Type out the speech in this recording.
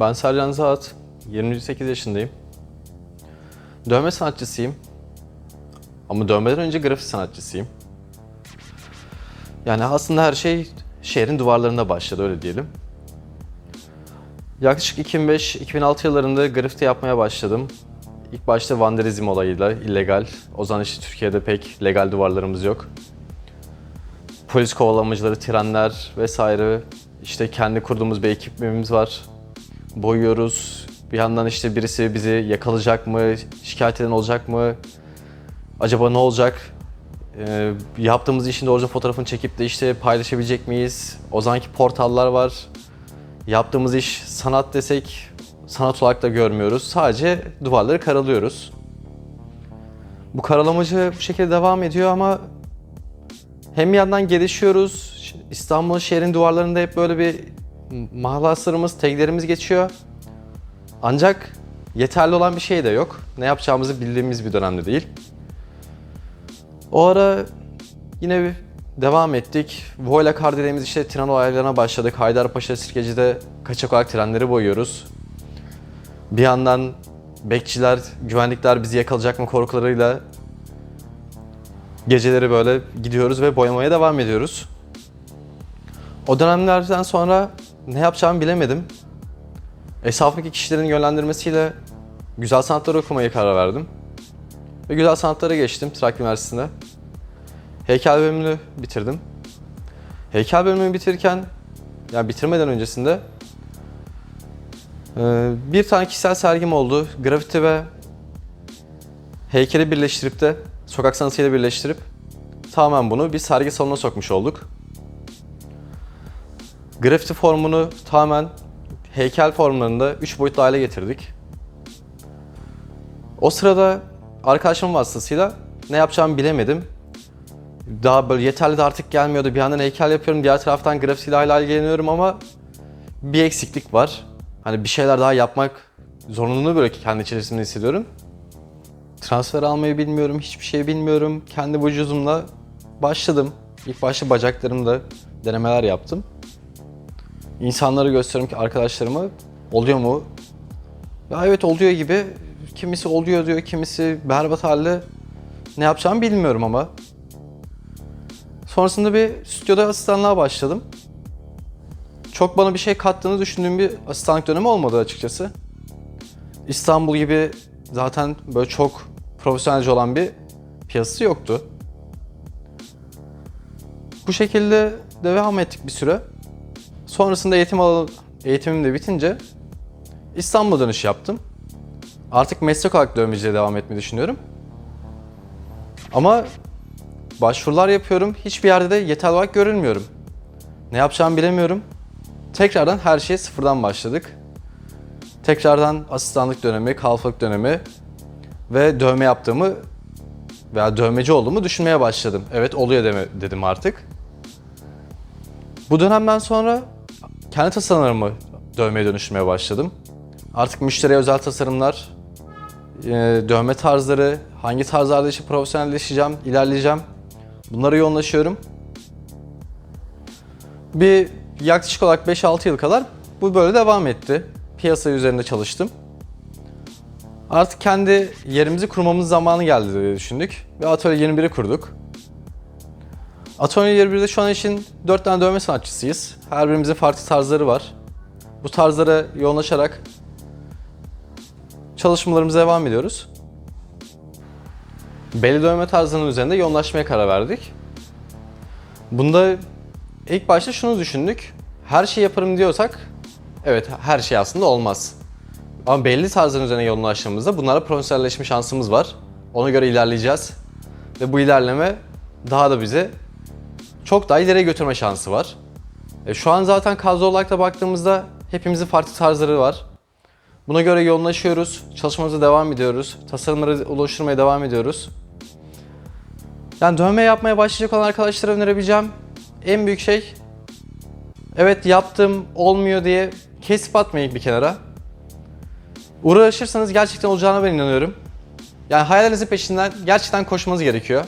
Ben Sercan Zahat, 28 yaşındayım. Dövme sanatçısıyım. Ama dövmeden önce grafik sanatçısıyım. Yani aslında her şey şehrin duvarlarında başladı öyle diyelim. Yaklaşık 2005-2006 yıllarında grafiti yapmaya başladım. İlk başta vandalizm olayıyla illegal. O zaman işte Türkiye'de pek legal duvarlarımız yok. Polis kovalamacıları, trenler vesaire. İşte kendi kurduğumuz bir ekibimiz var. Boyuyoruz. Bir yandan işte birisi bizi yakalayacak mı, şikayet eden olacak mı? Acaba ne olacak? Ee, yaptığımız işin doğruca fotoğrafını çekip de işte paylaşabilecek miyiz? O zamanki portallar var. Yaptığımız iş sanat desek sanat olarak da görmüyoruz. Sadece duvarları karalıyoruz. Bu karalamacı bu şekilde devam ediyor ama hem bir yandan gelişiyoruz. İstanbul şehrin duvarlarında hep böyle bir mahlaslarımız, taglerimiz geçiyor. Ancak yeterli olan bir şey de yok. Ne yapacağımızı bildiğimiz bir dönemde değil. O ara yine bir devam ettik. Voyla kar dediğimiz işte tren olaylarına başladık. Haydarpaşa Sirkeci'de kaçak olarak trenleri boyuyoruz. Bir yandan bekçiler, güvenlikler bizi yakalayacak mı korkularıyla geceleri böyle gidiyoruz ve boyamaya devam ediyoruz. O dönemlerden sonra ne yapacağımı bilemedim. Esafındaki kişilerin yönlendirmesiyle güzel sanatları okumaya karar verdim. Ve güzel sanatlara geçtim Trakya Üniversitesi'nde. Heykel bölümünü bitirdim. Heykel bölümünü bitirirken, yani bitirmeden öncesinde e, bir tane kişisel sergim oldu. Grafiti ve heykeli birleştirip de, sokak sanatıyla birleştirip tamamen bunu bir sergi salonuna sokmuş olduk. Grafiti formunu tamamen heykel formlarında 3 boyutlu hale getirdik. O sırada arkadaşımın vasıtasıyla ne yapacağımı bilemedim. Daha böyle yeterli de artık gelmiyordu. Bir yandan heykel yapıyorum, diğer taraftan grafitiyle hala ilgileniyorum ama bir eksiklik var. Hani bir şeyler daha yapmak zorunluluğunu böyle kendi içerisinde hissediyorum. Transfer almayı bilmiyorum, hiçbir şey bilmiyorum. Kendi vücudumla başladım. İlk başta bacaklarımda denemeler yaptım. İnsanlara gösteriyorum ki arkadaşlarıma oluyor mu? Ya evet oluyor gibi. Kimisi oluyor diyor, kimisi berbat halde. Ne yapacağımı bilmiyorum ama. Sonrasında bir stüdyoda asistanlığa başladım. Çok bana bir şey kattığını düşündüğüm bir asistanlık dönemi olmadı açıkçası. İstanbul gibi zaten böyle çok profesyonelce olan bir piyasası yoktu. Bu şekilde devam ettik bir süre. Sonrasında eğitim alanı, eğitimim de bitince İstanbul'a dönüş yaptım. Artık meslek olarak dövmeciliğe devam etmeyi düşünüyorum. Ama başvurular yapıyorum. Hiçbir yerde de yeterli olarak görülmüyorum. Ne yapacağımı bilemiyorum. Tekrardan her şeye sıfırdan başladık. Tekrardan asistanlık dönemi, kalfalık dönemi ve dövme yaptığımı veya dövmeci olduğumu düşünmeye başladım. Evet oluyor dedim artık. Bu dönemden sonra kendi tasarımlarımı dövmeye dönüştürmeye başladım. Artık müşteriye özel tasarımlar, e, dövme tarzları, hangi tarzlarda işte profesyonelleşeceğim, ilerleyeceğim. Bunlara yoğunlaşıyorum. Bir yaklaşık olarak 5-6 yıl kadar bu böyle devam etti. Piyasa üzerinde çalıştım. Artık kendi yerimizi kurmamız zamanı geldi diye düşündük ve Atölye 21'i kurduk. Atölye 21'de şu an için 4 tane dövme sanatçısıyız. Her birimizin farklı tarzları var. Bu tarzlara yoğunlaşarak çalışmalarımıza devam ediyoruz. Belli dövme tarzının üzerinde yoğunlaşmaya karar verdik. Bunda ilk başta şunu düşündük. Her şeyi yaparım diyorsak, evet her şey aslında olmaz. Ama belli tarzların üzerine yoğunlaştığımızda bunlara profesyonelleşme şansımız var. Ona göre ilerleyeceğiz. Ve bu ilerleme daha da bizi çok daha ileriye götürme şansı var. E, şu an zaten kadro olarak da baktığımızda hepimizin farklı tarzları var. Buna göre yoğunlaşıyoruz, çalışmamıza devam ediyoruz, tasarımları oluşturmaya devam ediyoruz. Yani dövme yapmaya başlayacak olan arkadaşlara önerebileceğim en büyük şey evet yaptım olmuyor diye kesip atmayın bir kenara. Uğraşırsanız gerçekten olacağına ben inanıyorum. Yani hayalinizin peşinden gerçekten koşmanız gerekiyor.